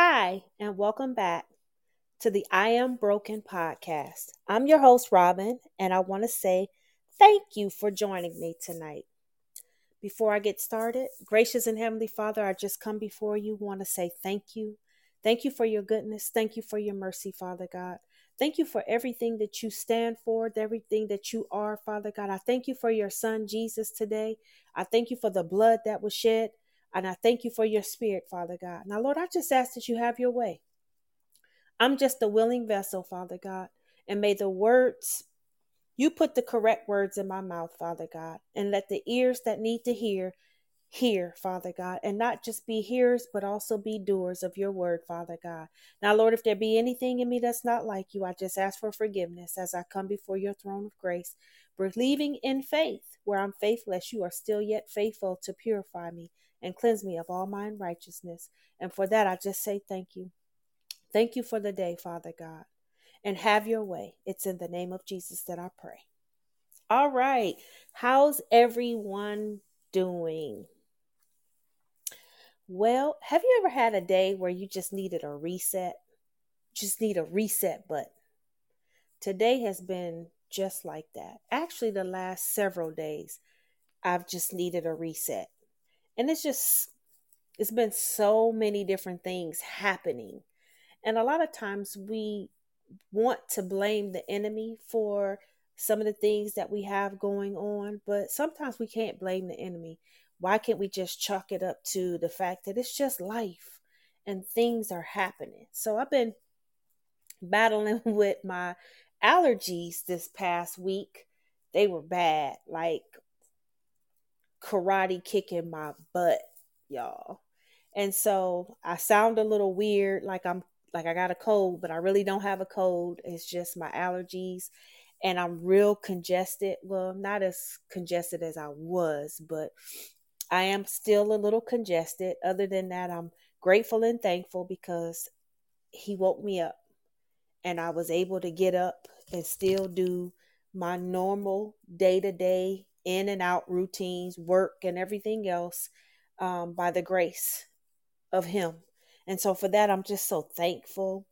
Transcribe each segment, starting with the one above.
Hi, and welcome back to the I Am Broken podcast. I'm your host, Robin, and I want to say thank you for joining me tonight. Before I get started, gracious and heavenly Father, I just come before you, want to say thank you. Thank you for your goodness. Thank you for your mercy, Father God. Thank you for everything that you stand for, everything that you are, Father God. I thank you for your son, Jesus, today. I thank you for the blood that was shed. And I thank you for your spirit, Father God. Now, Lord, I just ask that you have your way. I'm just a willing vessel, Father God. And may the words, you put the correct words in my mouth, Father God. And let the ears that need to hear, hear, Father God. And not just be hearers, but also be doers of your word, Father God. Now, Lord, if there be anything in me that's not like you, I just ask for forgiveness as I come before your throne of grace, believing in faith. Where I'm faithless, you are still yet faithful to purify me and cleanse me of all my unrighteousness. And for that, I just say thank you. Thank you for the day, Father God. And have your way. It's in the name of Jesus that I pray. All right. How's everyone doing? Well, have you ever had a day where you just needed a reset? Just need a reset button. Today has been just like that. Actually, the last several days, I've just needed a reset and it's just it's been so many different things happening. And a lot of times we want to blame the enemy for some of the things that we have going on but sometimes we can't blame the enemy. Why can't we just chalk it up to the fact that it's just life and things are happening? So i've been battling with my allergies this past week. They were bad like karate kicking my butt, y'all. And so I sound a little weird, like I'm like I got a cold, but I really don't have a cold. It's just my allergies. And I'm real congested. Well, not as congested as I was, but I am still a little congested. Other than that, I'm grateful and thankful because he woke me up and I was able to get up and still do my normal day to day in and out routines, work, and everything else um, by the grace of Him. And so, for that, I'm just so thankful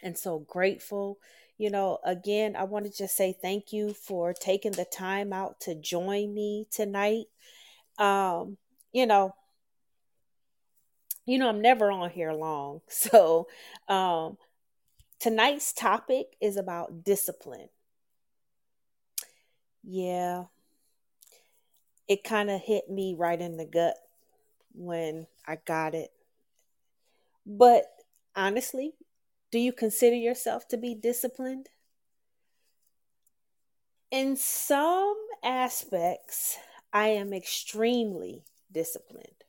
and so grateful. You know, again, I want to just say thank you for taking the time out to join me tonight. Um, you know, you know, I'm never on here long. So, um, tonight's topic is about discipline yeah, it kind of hit me right in the gut when I got it. But honestly, do you consider yourself to be disciplined? In some aspects, I am extremely disciplined.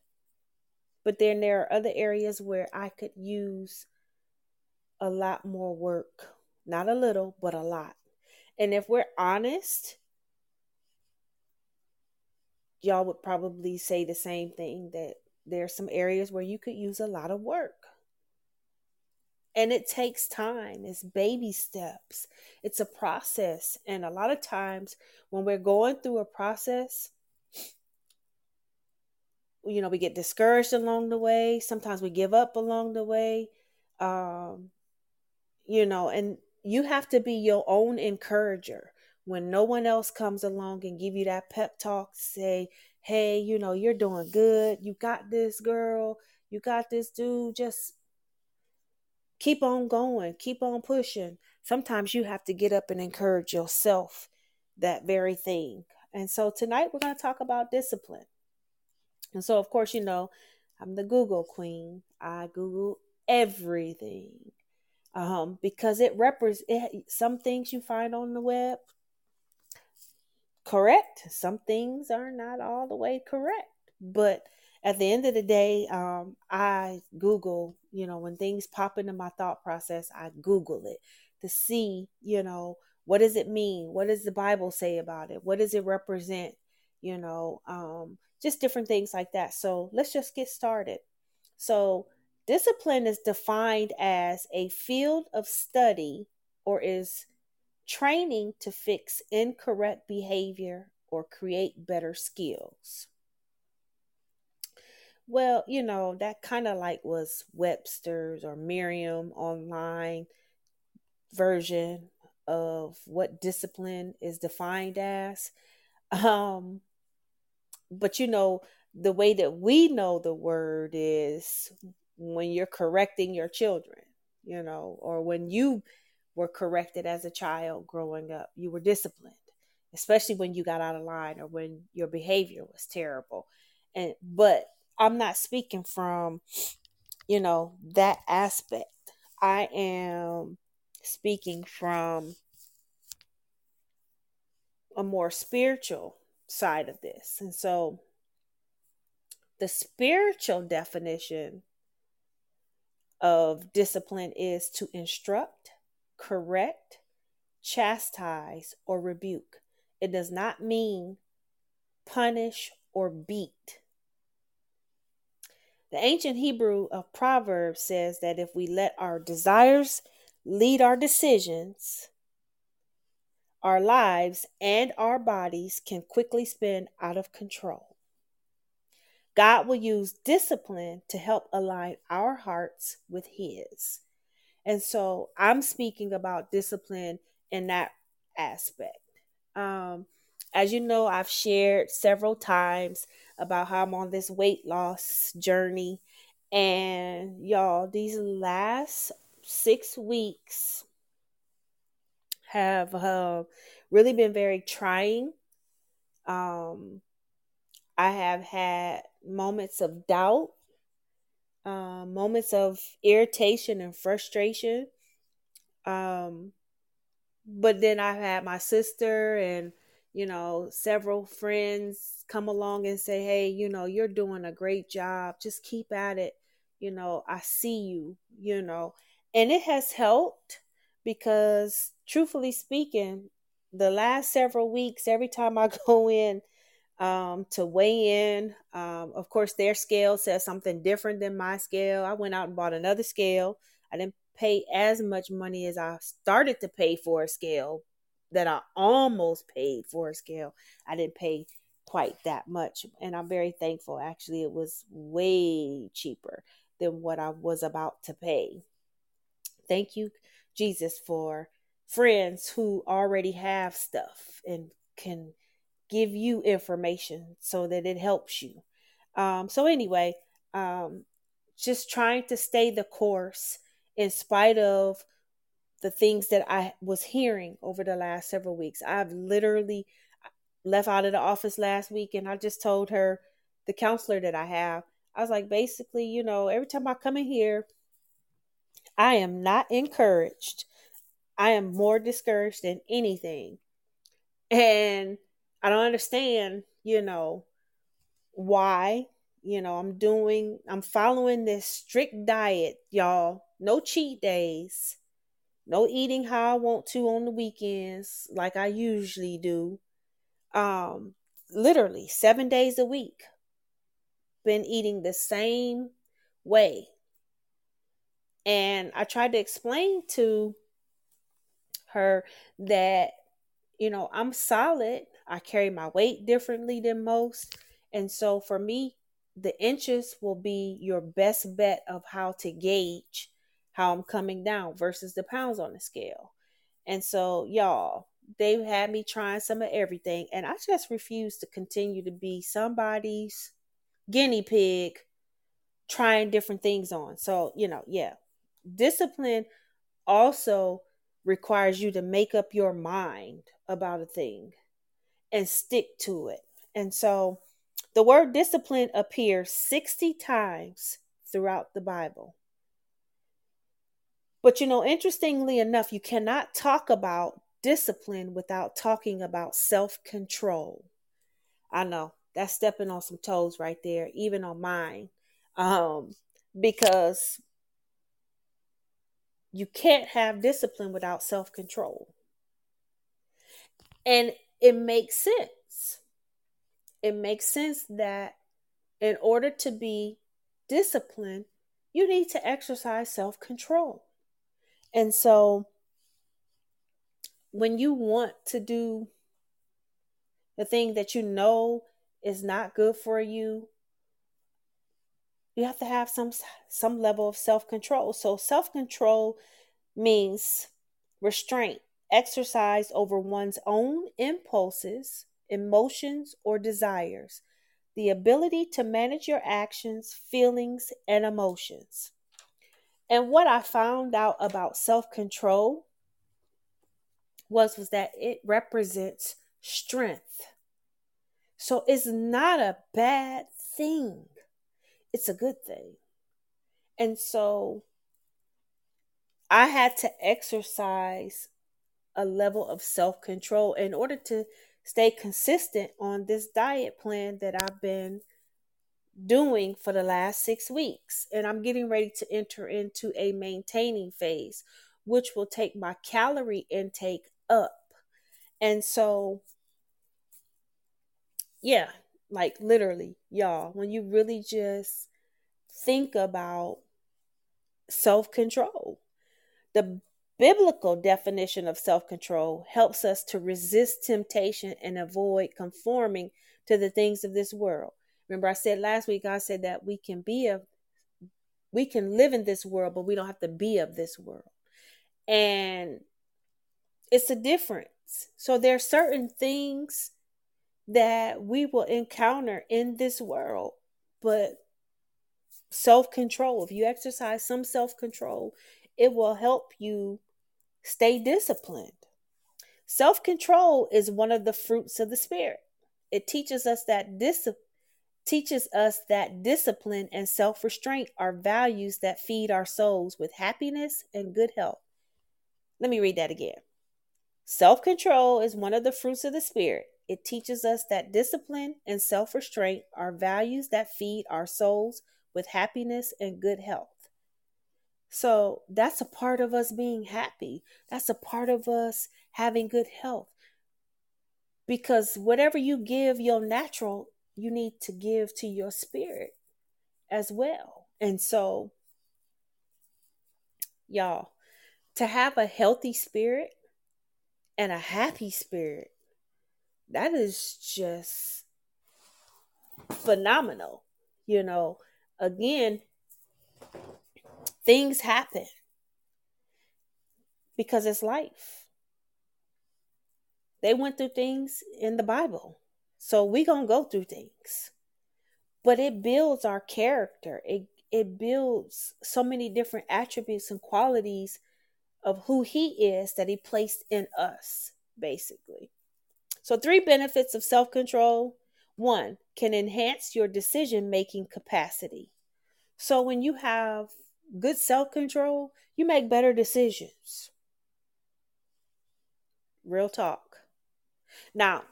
But then there are other areas where I could use a lot more work. Not a little, but a lot. And if we're honest, y'all would probably say the same thing that there are some areas where you could use a lot of work. And it takes time, it's baby steps, it's a process. And a lot of times when we're going through a process, you know, we get discouraged along the way. Sometimes we give up along the way. Um, you know, and you have to be your own encourager when no one else comes along and give you that pep talk say hey you know you're doing good. You got this girl. You got this dude. Just keep on going. Keep on pushing. Sometimes you have to get up and encourage yourself that very thing. And so tonight we're going to talk about discipline. And so of course you know i'm the google queen. I google everything um, because it represents some things you find on the web correct. Some things are not all the way correct. But at the end of the day, um, I Google, you know, when things pop into my thought process, I Google it to see, you know, what does it mean? What does the Bible say about it? What does it represent? You know, um, just different things like that. So let's just get started. So, discipline is defined as a field of study or is training to fix incorrect behavior or create better skills. well, you know, that kind of like was Webster's or Merriam online version of what discipline is defined as. Um, but you know, the way that we know the word is when you're correcting your children, you know, or when you were corrected as a child growing up, you were disciplined, especially when you got out of line or when your behavior was terrible. And but I'm not speaking from, you know, that aspect. I am speaking from a more spiritual side of this. And so the spiritual definition of discipline is to instruct, correct, chastise, or rebuke. It does not mean punish or beat. The ancient Hebrew of Proverbs says that if we let our desires lead our decisions, our lives and our bodies can quickly spin out of control. God will use discipline to help align our hearts with His. And so I'm speaking about discipline in that aspect. Um, as you know, I've shared several times about how I'm on this weight loss journey. And y'all, these last six weeks have uh, really been very trying. Um, I have had moments of doubt, uh, moments of irritation and frustration. Um, but then I had my sister and you know several friends come along and say, "Hey, you know, you're doing a great job. Just keep at it. You know, I see you. You know." And it has helped because truthfully speaking, the last several weeks, every time I go in um, to weigh in, um, of course, their scale says something different than my scale. I went out and bought another scale. I didn't pay as much money as I started to pay for a scale that I almost paid for a scale. I didn't pay quite that much. And I'm very thankful. Actually, it was way cheaper than what I was about to pay. Thank you, Jesus, for friends who already have stuff and can give you information so that it helps you. Um, so, anyway, um, just trying to stay the course in spite of the things that I was hearing over the last several weeks. I've literally left out of the office last week and I just told her, the counselor that I have, I was like, basically, you know, every time I come in here, I am not encouraged. I am more discouraged than anything. And I don't understand, you know, why. You know, I'm doing, I'm following this strict diet, y'all. No cheat days. No eating how I want to on the weekends, like I usually do. Um, literally seven days a week. Been eating the same way. And I tried to explain to her that, you know, I'm solid. I carry my weight differently than most. And so for me, the inches will be your best bet of how to gauge how I'm coming down versus the pounds on the scale. And so, y'all, they've had me trying some of everything. And I just refuse to continue to be somebody's guinea pig trying different things on. So, you know, yeah. Discipline also requires you to make up your mind about a thing and stick to it. And so the word discipline appears 60 times throughout the Bible. But you know, interestingly enough, you cannot talk about discipline without talking about self control. I know that's stepping on some toes right there, even on mine. Um, because you can't have discipline without self control. And it makes sense. It makes sense that in order to be disciplined, you need to exercise self control. And so when you want to do the thing that you know is not good for you, you have to have some some level of self-control. So self-control means restraint, exercise over one's own impulses, emotions, or desires, the ability to manage your actions, feelings, and emotions. And what I found out about self-control was was that it represents strength. So it's not a bad thing. It's a good thing. And so I had to exercise a level of self-control in order to stay consistent on this diet plan that I've been doing for the last 6 weeks and I'm getting ready to enter into a maintaining phase which will take my calorie intake up. And so, yeah, like literally, y'all, when you really just think about self control, the biblical definition of self control helps us to resist temptation and avoid conforming to the things of this world. Remember, I said last week, I said that we can be of, we can live in this world, but we don't have to be of this world. And it's a difference. So there are certain things that we will encounter in this world, but self control, if you exercise some self control, it will help you stay disciplined. Self control is one of the fruits of the spirit. It teaches us that dis- teaches us that discipline and self restraint are values that feed our souls with happiness and good health. Let me read that again. Self control is one of the fruits of the Spirit. It teaches us that discipline and self restraint are values that feed our souls with happiness and good health. So that's a part of us being happy. That's a part of us having good health. Because whatever you give your natural, you need to give to your spirit as well. And so, y'all, to have a healthy spirit and a happy spirit. That is just phenomenal. You know, again, things happen because it's life. They went through things in the Bible. So we going to go through things. But it builds our character. It it builds so many different attributes and qualities of who he is that he placed in us, basically. So, three benefits of self control one, can enhance your decision making capacity. So, when you have good self control, you make better decisions. Real talk. Now,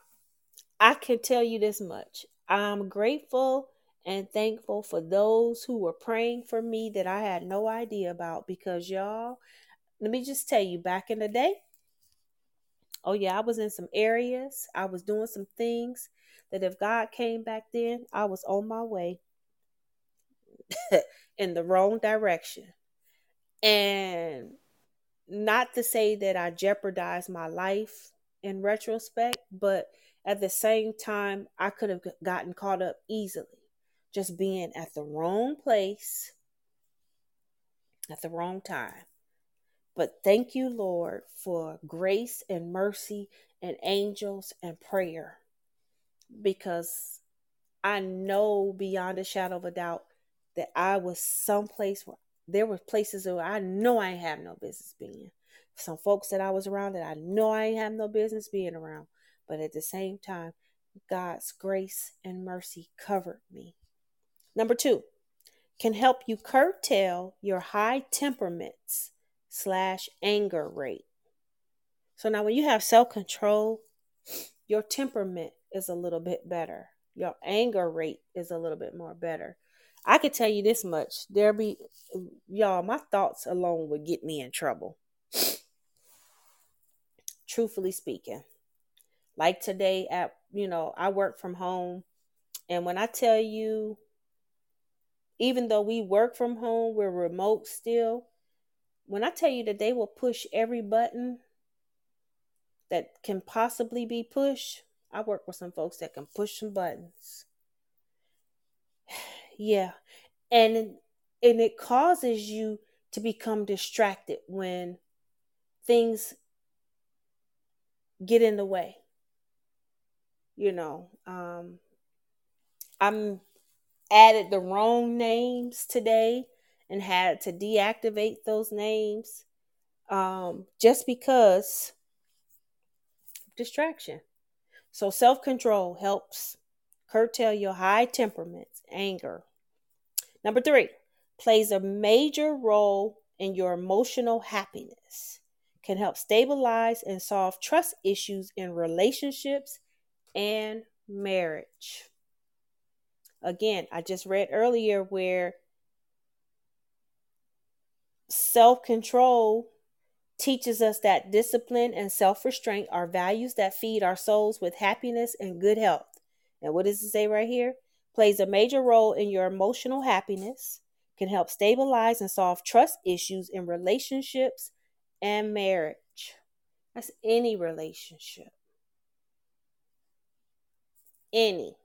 I can tell you this much I'm grateful and thankful for those who were praying for me that I had no idea about because y'all, let me just tell you, back in the day, oh yeah, I was in some areas, I was doing some things that if God came back then, I was on my way in the wrong direction. And not to say that I jeopardized my life in retrospect, but at the same time, I could have gotten caught up easily just being at the wrong place at the wrong time. But thank you, Lord, for grace and mercy and angels and prayer. Because I know beyond a shadow of a doubt that I was someplace where there were places where I know I have no business being. Some folks that I was around that I know I have no business being around. But at the same time, God's grace and mercy covered me. Number two, can help you curtail your high temperaments slash anger rate. So now when you have self control, your temperament is a little bit better. Your anger rate is a little bit more better. I could tell you this much. There be y'all, my thoughts alone would get me in trouble. Truthfully speaking. Like today at you know, I work from home and when I tell you even though we work from home, we're remote still when I tell you that they will push every button that can possibly be pushed, I work with some folks that can push some buttons. Yeah. and and it causes you to become distracted when things get in the way you know um i'm added the wrong names today and had to deactivate those names um just because distraction so self-control helps curtail your high temperaments anger number three plays a major role in your emotional happiness can help stabilize and solve trust issues in relationships and marriage. Again, I just read earlier where self control teaches us that discipline and self restraint are values that feed our souls with happiness and good health. And what does it say right here? Plays a major role in your emotional happiness, can help stabilize and solve trust issues in relationships and marriage. That's any relationship. Any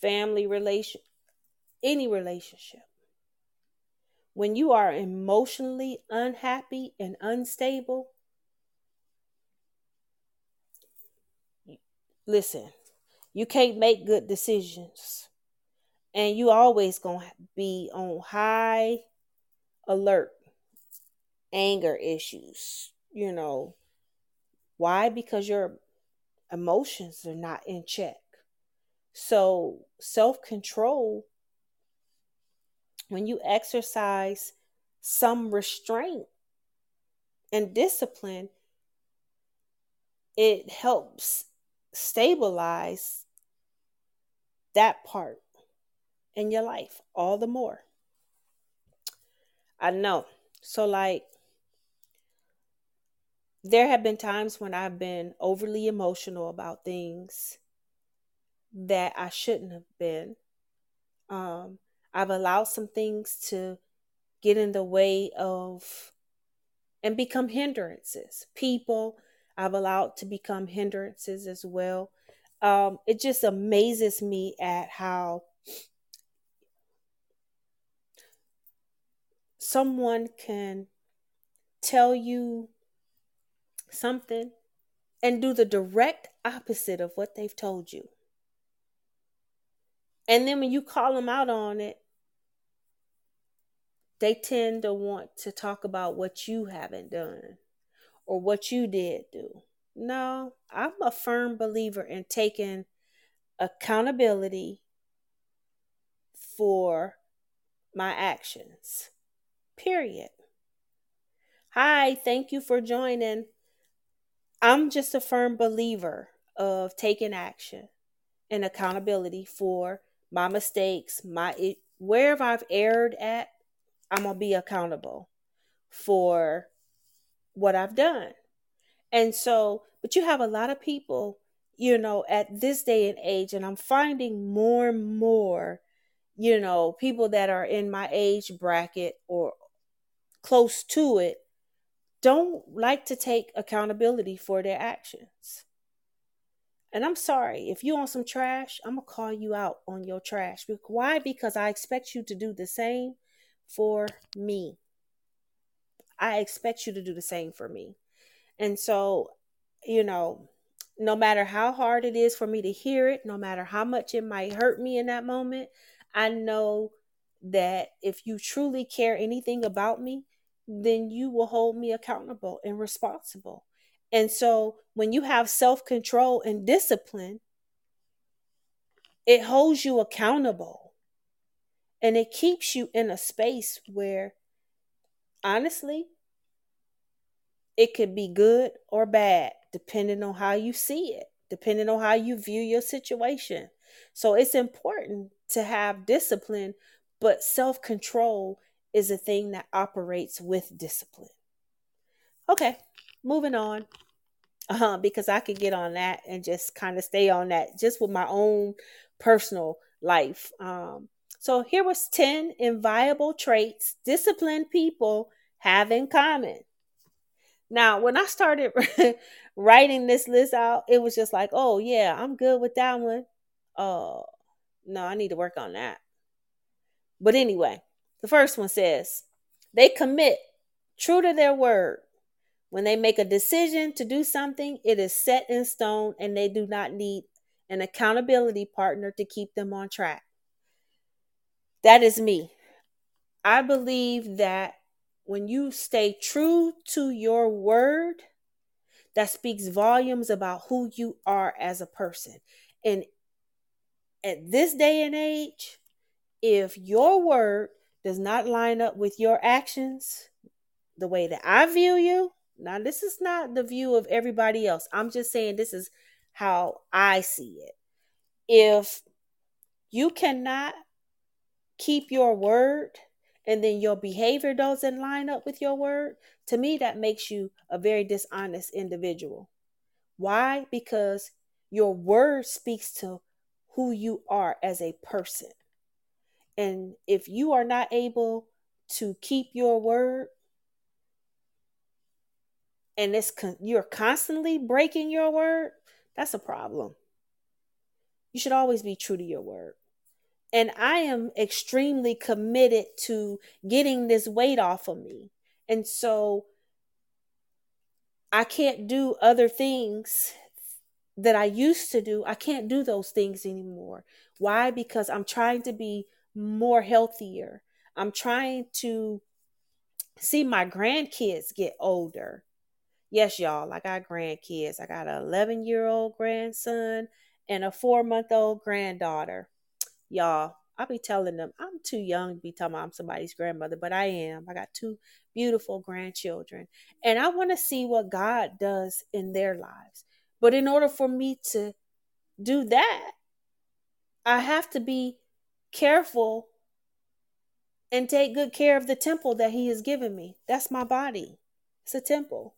family relation, any relationship. When you are emotionally unhappy and unstable, listen, you can't make good decisions. And you always going to be on high alert anger issues, you know. Why? Because your emotions are not in check. So, self control, when you exercise some restraint and discipline, it helps stabilize that part in your life all the more. I know. So, like, there have been times when I've been overly emotional about things that I shouldn't have been. Um, I've allowed some things to get in the way of and become hindrances. People I've allowed to become hindrances as well. Um, it just amazes me at how someone can tell you something and do the direct opposite of what they've told you. And then when you call them out on it, they tend to want to talk about what you haven't done or what you did do. No, I'm a firm believer in taking accountability for my actions. Period. Hi, thank you for joining. I'm just a firm believer of taking action and accountability for my mistakes, my wherever I've erred at, I'm gonna be accountable for what I've done. And so, but you have a lot of people, you know, at this day and age, and I'm finding more and more, you know, people that are in my age bracket or close to it don't like to take accountability for their actions. And I'm sorry, if you on some trash, I'm gonna call you out on your trash. Why? Because I expect you to do the same for me. I expect you to do the same for me. And so, you know, no matter how hard it is for me to hear it, no matter how much it might hurt me in that moment, I know that if you truly care anything about me, then you will hold me accountable and responsible. And so when you have self control and discipline, it holds you accountable and it keeps you in a space where, honestly, it could be good or bad, depending on how you see it, depending on how you view your situation. So it's important to have discipline, but self control is a thing that operates with discipline. Okay, moving on. Uh, because I could get on that and just kind of stay on that just with my own personal life. Um, so here was 10 inviolable traits disciplined people have in common. Now, when I started writing this list out, it was just like, oh yeah, I'm good with that one. Oh, no, I need to work on that. But anyway, the first one says they commit true to their word. When they make a decision to do something, it is set in stone and they do not need an accountability partner to keep them on track. That is me. I believe that when you stay true to your word, that speaks volumes about who you are as a person. And at this day and age, if your word does not line up with your actions, the way that I view you, now this is not the view of everybody else. I'm just saying this is how I see it. If you cannot keep your word and then your behavior doesn't line up with your word, to me, that makes you a very dishonest individual. Why? Because your word speaks to who you are as a person. And if you are not able to keep your word, and it's con- you're constantly breaking your word, that's a problem. You should always be true to your word. And I am extremely committed to getting this weight off of me. And so I can't do other things that I used to do. I can't do those things anymore. Why? Because I'm trying to be more healthier. I'm trying to see my grandkids get older. Yes, y'all, I got grandkids. I got an 11 year old grandson and a four month old granddaughter. Y'all, I'll be telling them I'm too young to be telling I'm somebody's grandmother, but I am. I got two beautiful grandchildren. And I want to see what God does in their lives. But in order for me to do that, I have to be careful and take good care of the temple that He has given me. That's my body, it's a temple.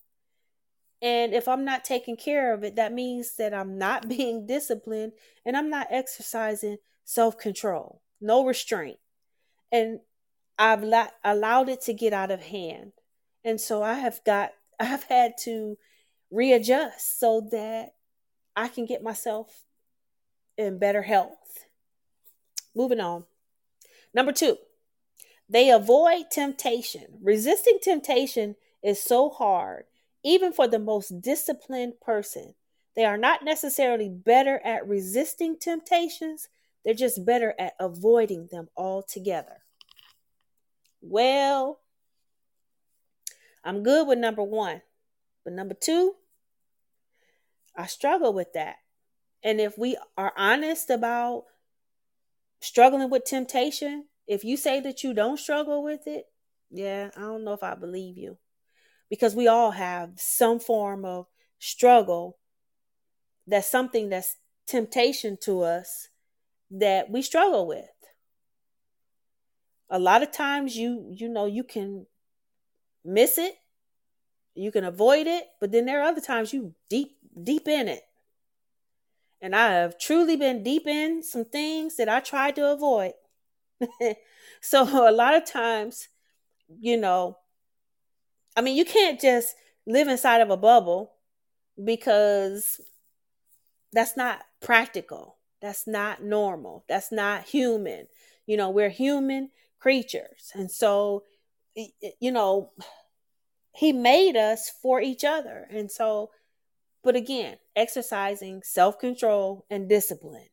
And if I'm not taking care of it, that means that I'm not being disciplined and I'm not exercising self control, no restraint. And I've la- allowed it to get out of hand. And so I have got, I've had to readjust so that I can get myself in better health. Moving on. Number two, they avoid temptation. Resisting temptation is so hard, even for the most disciplined person. They are not necessarily better at resisting temptations, they're just better at avoiding them altogether. Well, I'm good with number one. But number two, I struggle with that. And if we are honest about struggling with temptation, if you say that you don't struggle with it, yeah, I don't know if I believe you. Because we all have some form of struggle that's something that's temptation to us that we struggle with. A lot of times you you know you can miss it, you can avoid it, but then there are other times you deep deep in it. And I have truly been deep in some things that I tried to avoid. so a lot of times, you know, I mean, you can't just live inside of a bubble because that's not practical. That's not normal. That's not human. You know, we're human creatures. And so, you know, he made us for each other. And so, but again, exercising self control and discipline.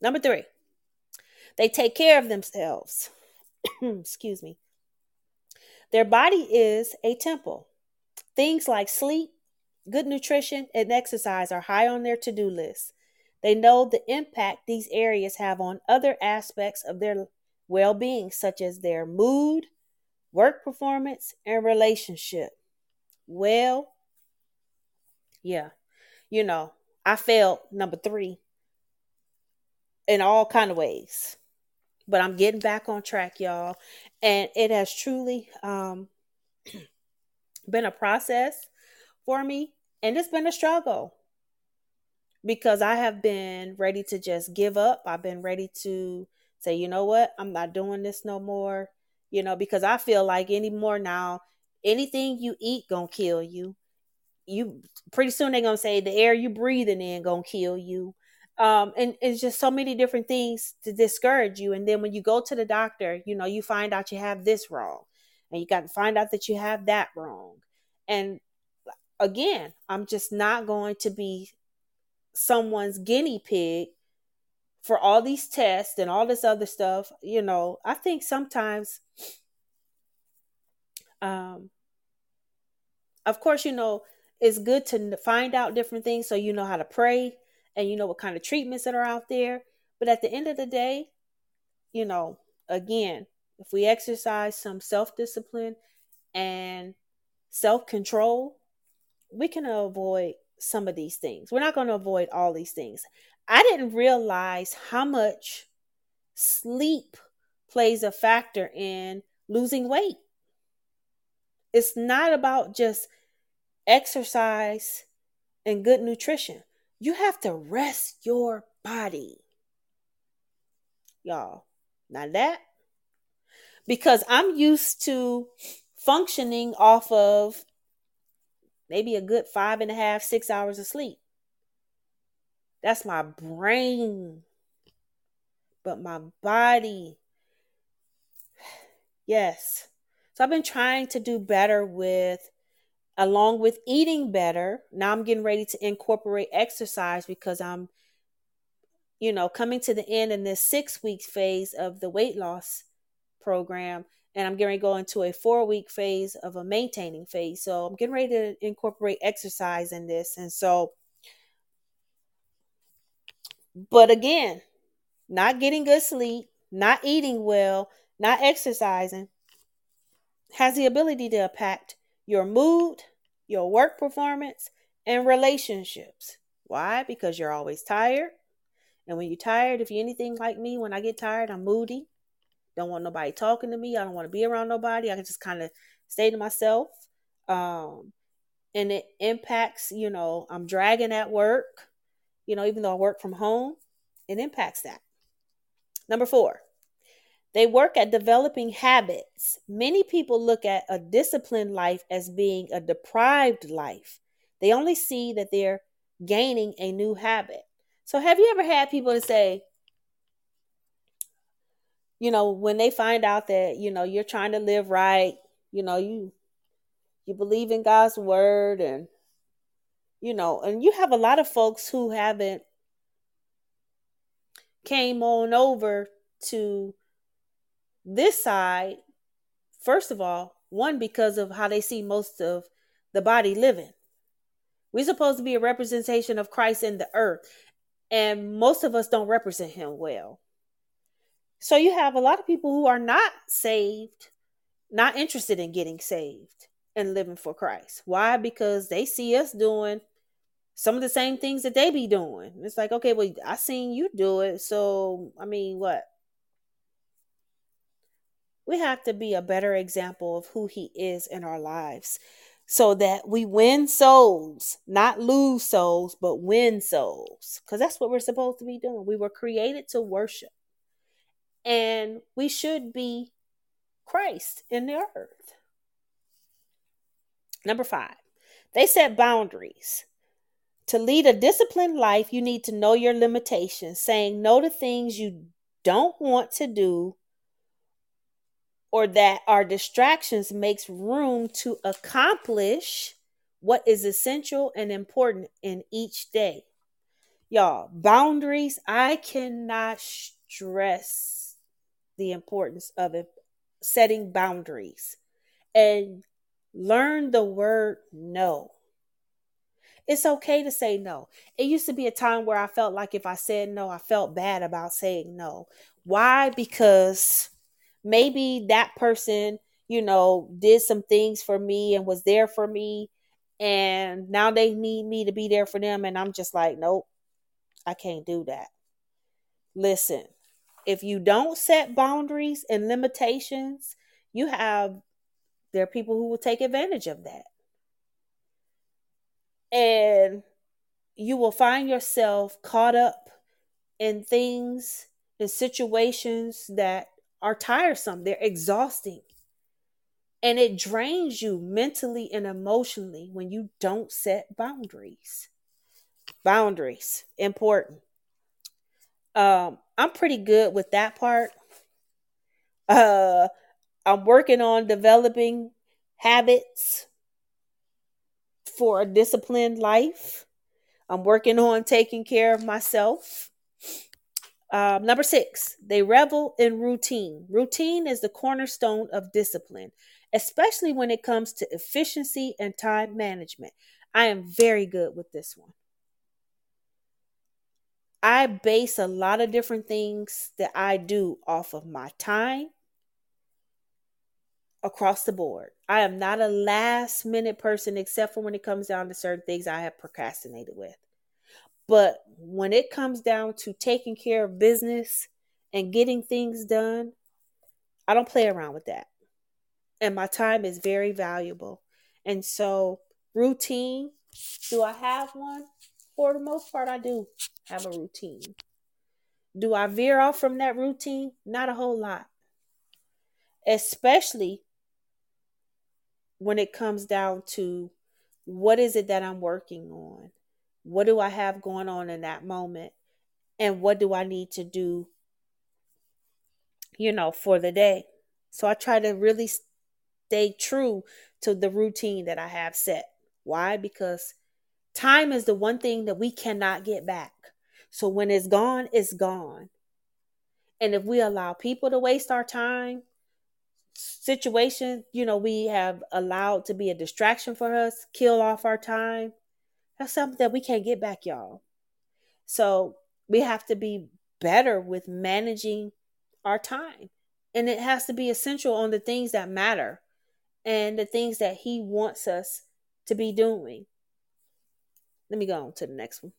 Number three, they take care of themselves. Excuse me. Their body is a temple. Things like sleep, good nutrition, and exercise are high on their to do list. They know the impact these areas have on other aspects of their well being, such as their mood, work performance, and relationship. Well, yeah, you know, I failed number three in all kind of ways, but I'm getting back on track, y'all, and it has truly um, been a process for me, and it's been a struggle because I have been ready to just give up. I've been ready to say, you know what, I'm not doing this no more. You know, because I feel like anymore now, anything you eat gonna kill you. You pretty soon they're gonna say the air you breathing in gonna kill you. Um, and it's just so many different things to discourage you. And then when you go to the doctor, you know, you find out you have this wrong, and you got to find out that you have that wrong. And again, I'm just not going to be someone's guinea pig for all these tests and all this other stuff. You know, I think sometimes, um, of course, you know, it's good to find out different things so you know how to pray and you know what kind of treatments that are out there. But at the end of the day, you know, again, if we exercise some self discipline and self control, we can avoid some of these things. We're not going to avoid all these things. I didn't realize how much sleep plays a factor in losing weight. It's not about just exercise and good nutrition. You have to rest your body. Y'all, now that, because I'm used to functioning off of maybe a good five and a half, six hours of sleep. That's my brain. But my body, yes. So I've been trying to do better with, along with eating better. Now I'm getting ready to incorporate exercise because I'm, you know, coming to the end in this six week phase of the weight loss program and I'm getting ready to go into a four week phase of a maintaining phase. So I'm getting ready to incorporate exercise in this. And so, but again, not getting good sleep, not eating well, not exercising has the ability to impact your mood, your work performance, and relationships. Why? Because you're always tired. And when you're tired, if you're anything like me, when I get tired, I'm moody. Don't want nobody talking to me. I don't want to be around nobody. I can just kind of stay to myself. Um, and it impacts, you know, I'm dragging at work, you know, even though I work from home, it impacts that. Number four, they work at developing habits. Many people look at a disciplined life as being a deprived life. They only see that they're gaining a new habit. So, have you ever had people to say, you know, when they find out that, you know, you're trying to live right, you know, you you believe in God's word and you know, and you have a lot of folks who haven't came on over to this side first of all, one because of how they see most of the body living. We're supposed to be a representation of Christ in the earth, and most of us don't represent him well. So you have a lot of people who are not saved, not interested in getting saved and living for Christ. Why? Because they see us doing some of the same things that they be doing. It's like, okay, well, I seen you do it. So, I mean, what? We have to be a better example of who he is in our lives so that we win souls, not lose souls, but win souls. Because that's what we're supposed to be doing. We were created to worship and we should be Christ in the earth. Number five, they set boundaries. To lead a disciplined life, you need to know your limitations, saying no to things you don't want to do or that are distractions makes room to accomplish what is essential and important in each day. Y'all, boundaries, I cannot stress the importance of it, setting boundaries and learn the word no. It's okay to say no. It used to be a time where I felt like if I said no, I felt bad about saying no. Why? Because maybe that person, you know, did some things for me and was there for me. And now they need me to be there for them. And I'm just like, nope, I can't do that. Listen, if you don't set boundaries and limitations, you have there are people who will take advantage of that. And you will find yourself caught up in things in situations that are tiresome, they're exhausting. And it drains you mentally and emotionally when you don't set boundaries. Boundaries, important. Um, I'm pretty good with that part. Uh, I'm working on developing habits for a disciplined life. I'm working on taking care of myself. Um, number six, they revel in routine. Routine is the cornerstone of discipline, especially when it comes to efficiency and time management. I am very good with this one. I base a lot of different things that I do off of my time across the board. I am not a last minute person except for when it comes down to certain things I have procrastinated with. But when it comes down to taking care of business and getting things done, I don't play around with that. And my time is very valuable. And so, routine, do I have one? For the most part, I do have a routine. Do I veer off from that routine? Not a whole lot. Especially when it comes down to what is it that I'm working on? What do I have going on in that moment? And what do I need to do, you know, for the day? So I try to really stay true to the routine that I have set. Why? Because time is the one thing that we cannot get back. So when it's gone, it's gone. And if we allow people to waste our time, situations, you know, we have allowed to be a distraction for us, kill off our time, that's something that we can't get back, y'all. So we have to be better with managing our time. And it has to be essential on the things that matter and the things that He wants us to be doing. Let me go on to the next one.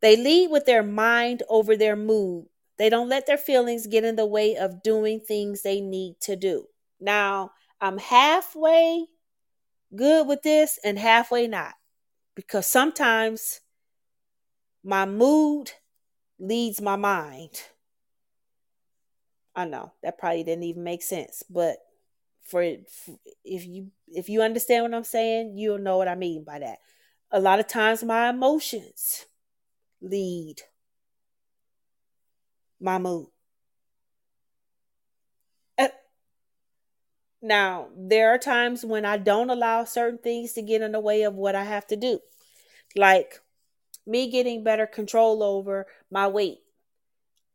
They lead with their mind over their mood. They don't let their feelings get in the way of doing things they need to do. Now, I'm halfway good with this and halfway not because sometimes my mood leads my mind. I know that probably didn't even make sense, but for if you if you understand what I'm saying, you'll know what I mean by that. A lot of times my emotions lead my mood. Uh, now, there are times when I don't allow certain things to get in the way of what I have to do. Like me getting better control over my weight.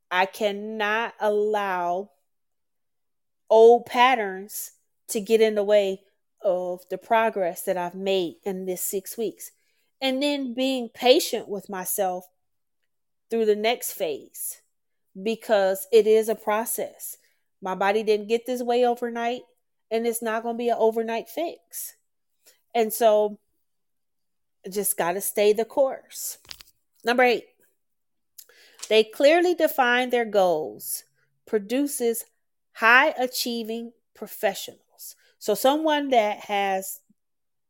I cannot allow old patterns to get in the way of the progress that I've made in this six weeks. And then being patient with myself through the next phase because it is a process. My body didn't get this way overnight, and it's not going to be an overnight fix. And so just got to stay the course. Number eight, they clearly define their goals, produces high achieving professionals. So, someone that has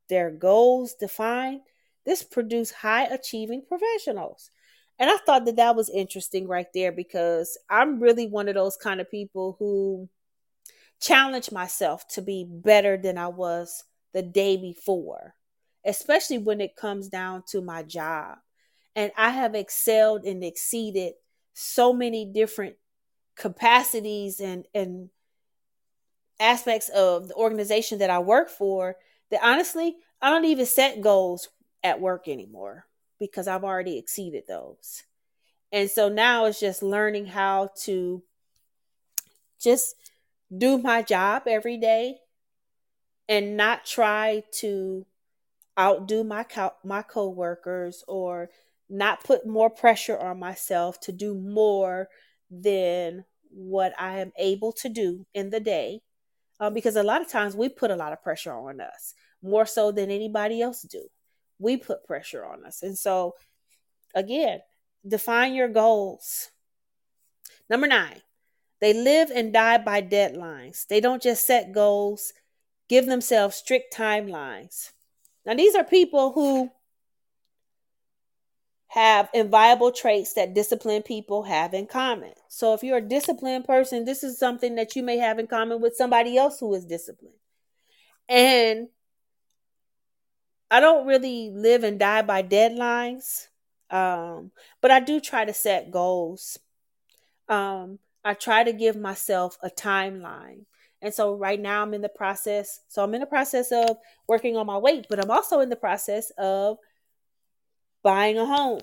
their goals defined, this produced high achieving professionals. And I thought that that was interesting right there because I'm really one of those kind of people who challenge myself to be better than I was the day before especially when it comes down to my job. And I have excelled and exceeded so many different capacities and, and aspects of the organization that I work for that honestly, I don't even set goals at work anymore because I've already exceeded those. And so now it's just learning how to just do my job every day and not try to outdo my co- my coworkers or not put more pressure on myself to do more than what I am able to do in the day. Um, because a lot of times we put a lot of pressure on us, more so than anybody else do. We put pressure on us. And so, again, define your goals. Number nine, they live and die by deadlines. They don't just set goals, give themselves strict timelines. Now, these are people who have inviolable traits that disciplined people have in common. So, if you're a disciplined person, this is something that you may have in common with somebody else who is disciplined. And I don't really live and die by deadlines. Um, but I do try to set goals. Um, I try to give myself a timeline. And so right now I'm in the process. So I'm in the process of working on my weight, but I'm also in the process of buying a home.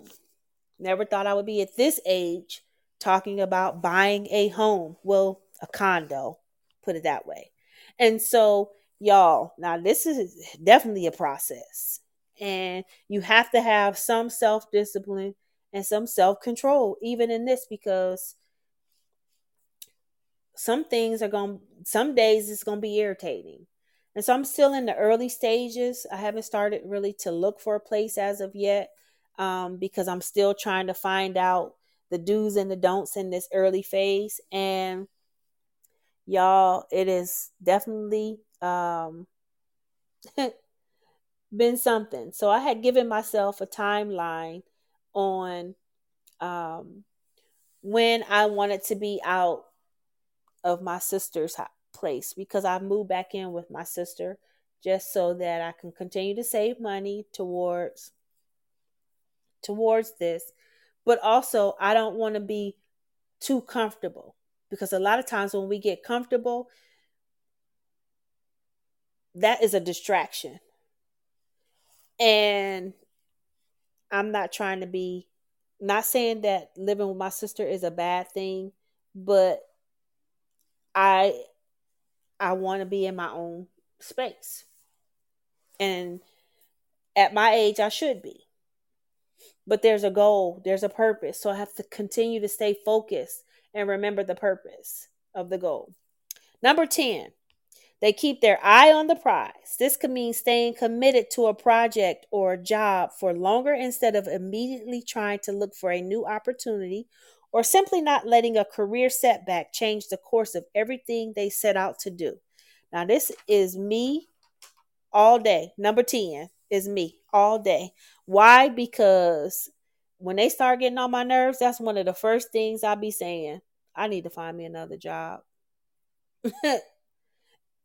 Never thought I would be at this age talking about buying a home. Well, a condo, put it that way. And so, y'all, now this is definitely a process. And you have to have some self discipline and some self control, even in this, because some things are going some days it's going to be irritating. And so i'm still in the early stages. I haven't started really to look for a place as of yet um, because i'm still trying to find out the do's and the don'ts in this early phase. And y'all it is definitely um, been something. So i had given myself a timeline on um, when i wanted to be out of my sister's place because I moved back in with my sister just so that I can continue to save money towards towards this. But also I don't want to be too comfortable because a lot of times when we get comfortable that is a distraction and I'm not trying to be not saying that living with my sister is a bad thing but I I want to be in my own space. And at my age I should be. But there's a goal, there's a purpose. So I have to continue to stay focused and remember the purpose of the goal. Number 10, they keep their eye on the prize. This could mean staying committed to a project or a job for longer instead of immediately trying to look for a new opportunity or simply not letting a career setback change the course of everything they set out to do. Now, this is me all day. Number 10 is me all day. Why? Because when they start getting on my nerves, that's one of the first things I'll be saying. I need to find me another job.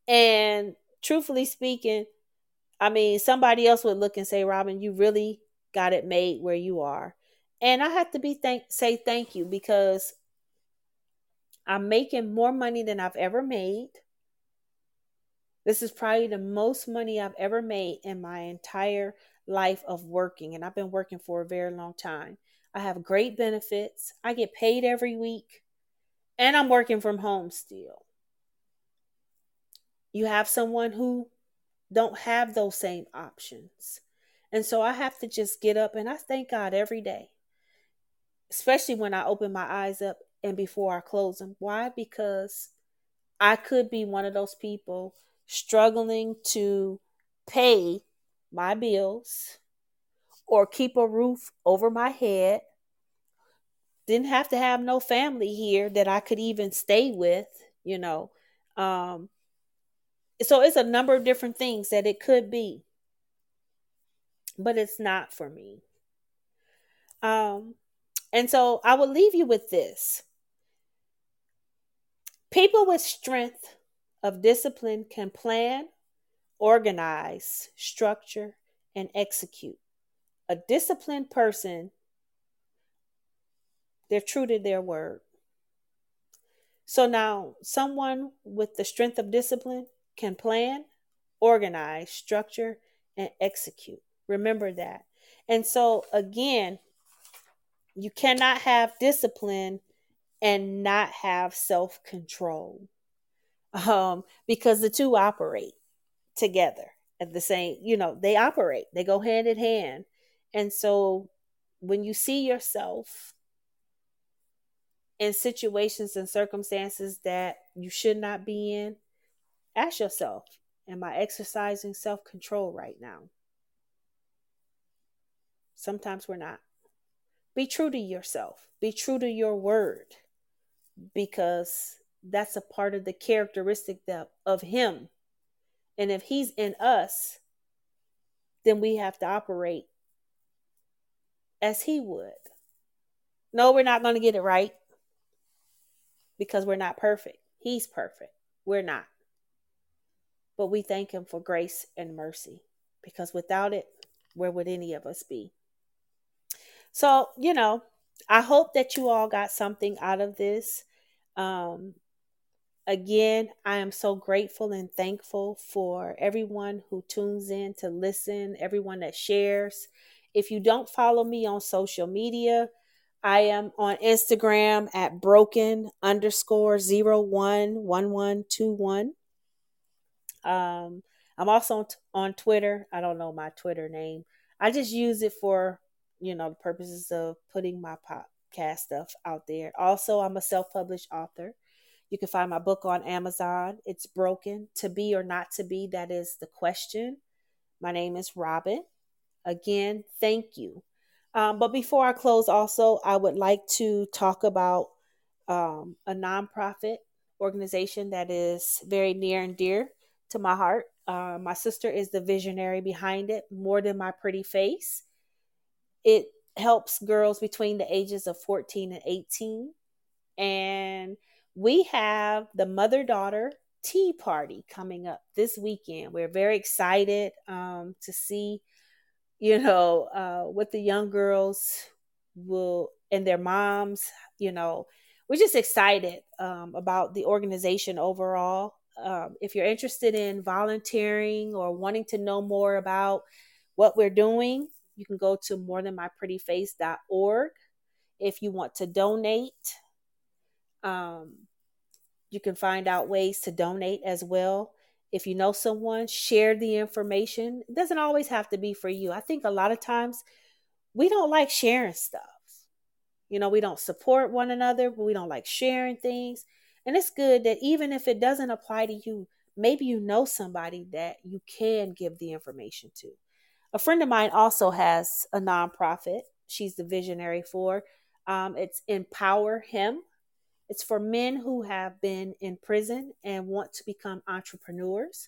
and truthfully speaking, I mean, somebody else would look and say, Robin, you really got it made where you are. And I have to be thank say thank you because I'm making more money than I've ever made. This is probably the most money I've ever made in my entire life of working, and I've been working for a very long time. I have great benefits. I get paid every week, and I'm working from home still. You have someone who don't have those same options. And so I have to just get up and I thank God every day especially when I open my eyes up and before I close them. Why? Because I could be one of those people struggling to pay my bills or keep a roof over my head. Didn't have to have no family here that I could even stay with, you know. Um, so it's a number of different things that it could be, but it's not for me. Um, and so I will leave you with this. People with strength of discipline can plan, organize, structure, and execute. A disciplined person, they're true to their word. So now, someone with the strength of discipline can plan, organize, structure, and execute. Remember that. And so, again, you cannot have discipline and not have self control um, because the two operate together at the same, you know, they operate, they go hand in hand. And so when you see yourself in situations and circumstances that you should not be in, ask yourself, Am I exercising self control right now? Sometimes we're not. Be true to yourself. Be true to your word because that's a part of the characteristic of him. And if he's in us, then we have to operate as he would. No, we're not going to get it right because we're not perfect. He's perfect. We're not. But we thank him for grace and mercy because without it, where would any of us be? So, you know, I hope that you all got something out of this. Um, again, I am so grateful and thankful for everyone who tunes in to listen, everyone that shares. If you don't follow me on social media, I am on Instagram at broken underscore zero one one one two one. Um, I'm also on Twitter. I don't know my Twitter name. I just use it for, you know, the purposes of putting my podcast stuff out there. Also, I'm a self published author. You can find my book on Amazon. It's Broken To Be or Not to Be. That is the question. My name is Robin. Again, thank you. Um, but before I close, also, I would like to talk about um, a nonprofit organization that is very near and dear to my heart. Uh, my sister is the visionary behind it, More Than My Pretty Face. It helps girls between the ages of 14 and 18. And we have the mother daughter tea party coming up this weekend. We're very excited um, to see, you know, uh, what the young girls will and their moms, you know, we're just excited um, about the organization overall um, if you're interested in volunteering or wanting to know more about what we're doing, you can go to morethanmyprettyface.org. If you want to donate, um, you can find out ways to donate as well. If you know someone, share the information. It doesn't always have to be for you. I think a lot of times we don't like sharing stuff. You know, we don't support one another, but we don't like sharing things. And it's good that even if it doesn't apply to you, maybe you know somebody that you can give the information to. A friend of mine also has a nonprofit. She's the visionary for. Um, it's Empower Him. It's for men who have been in prison and want to become entrepreneurs.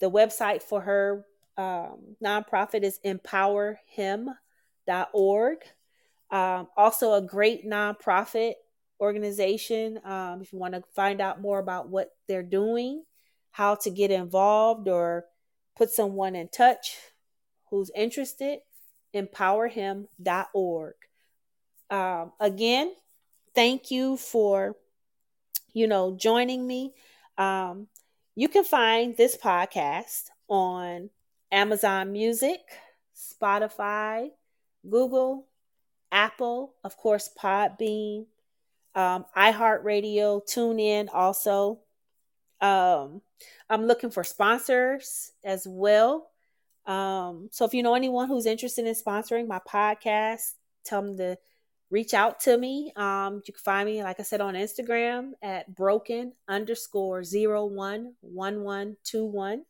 The website for her um, nonprofit is empowerhim.org. Um, also, a great nonprofit organization. Um, if you want to find out more about what they're doing, how to get involved, or put someone in touch who's interested, empowerhim.org. Um, again, thank you for you know joining me. Um, you can find this podcast on Amazon Music, Spotify, Google, Apple, of course, Podbean, um, iHeartRadio, tune in also. Um, I'm looking for sponsors as well. Um, so if you know anyone who's interested in sponsoring my podcast, tell them to reach out to me. Um, you can find me, like I said, on Instagram at broken underscore zero one one one two one.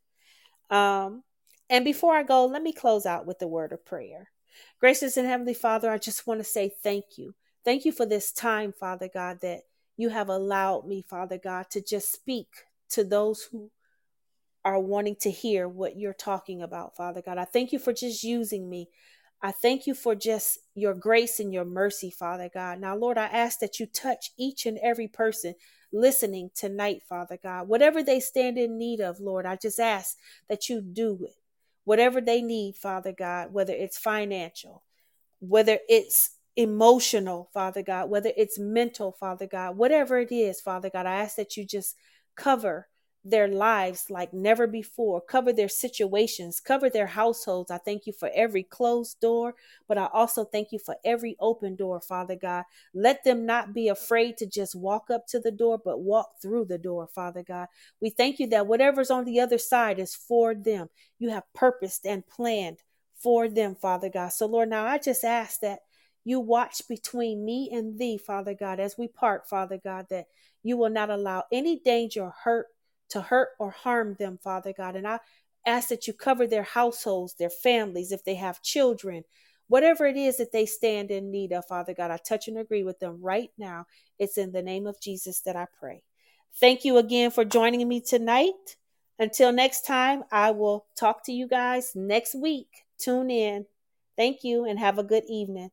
Um, and before I go, let me close out with the word of prayer. Gracious and Heavenly Father, I just want to say thank you. Thank you for this time, Father God, that you have allowed me, Father God, to just speak to those who are wanting to hear what you're talking about, Father God. I thank you for just using me. I thank you for just your grace and your mercy, Father God. Now, Lord, I ask that you touch each and every person listening tonight, Father God. Whatever they stand in need of, Lord, I just ask that you do it. Whatever they need, Father God, whether it's financial, whether it's emotional, Father God, whether it's mental, Father God, whatever it is, Father God, I ask that you just cover their lives like never before, cover their situations, cover their households. I thank you for every closed door, but I also thank you for every open door, Father God. Let them not be afraid to just walk up to the door, but walk through the door, Father God. We thank you that whatever's on the other side is for them. You have purposed and planned for them, Father God. So, Lord, now I just ask that you watch between me and thee, Father God, as we part, Father God, that you will not allow any danger or hurt to hurt or harm them, Father God. And I ask that you cover their households, their families, if they have children, whatever it is that they stand in need of, Father God. I touch and agree with them right now. It's in the name of Jesus that I pray. Thank you again for joining me tonight. Until next time, I will talk to you guys next week. Tune in. Thank you and have a good evening.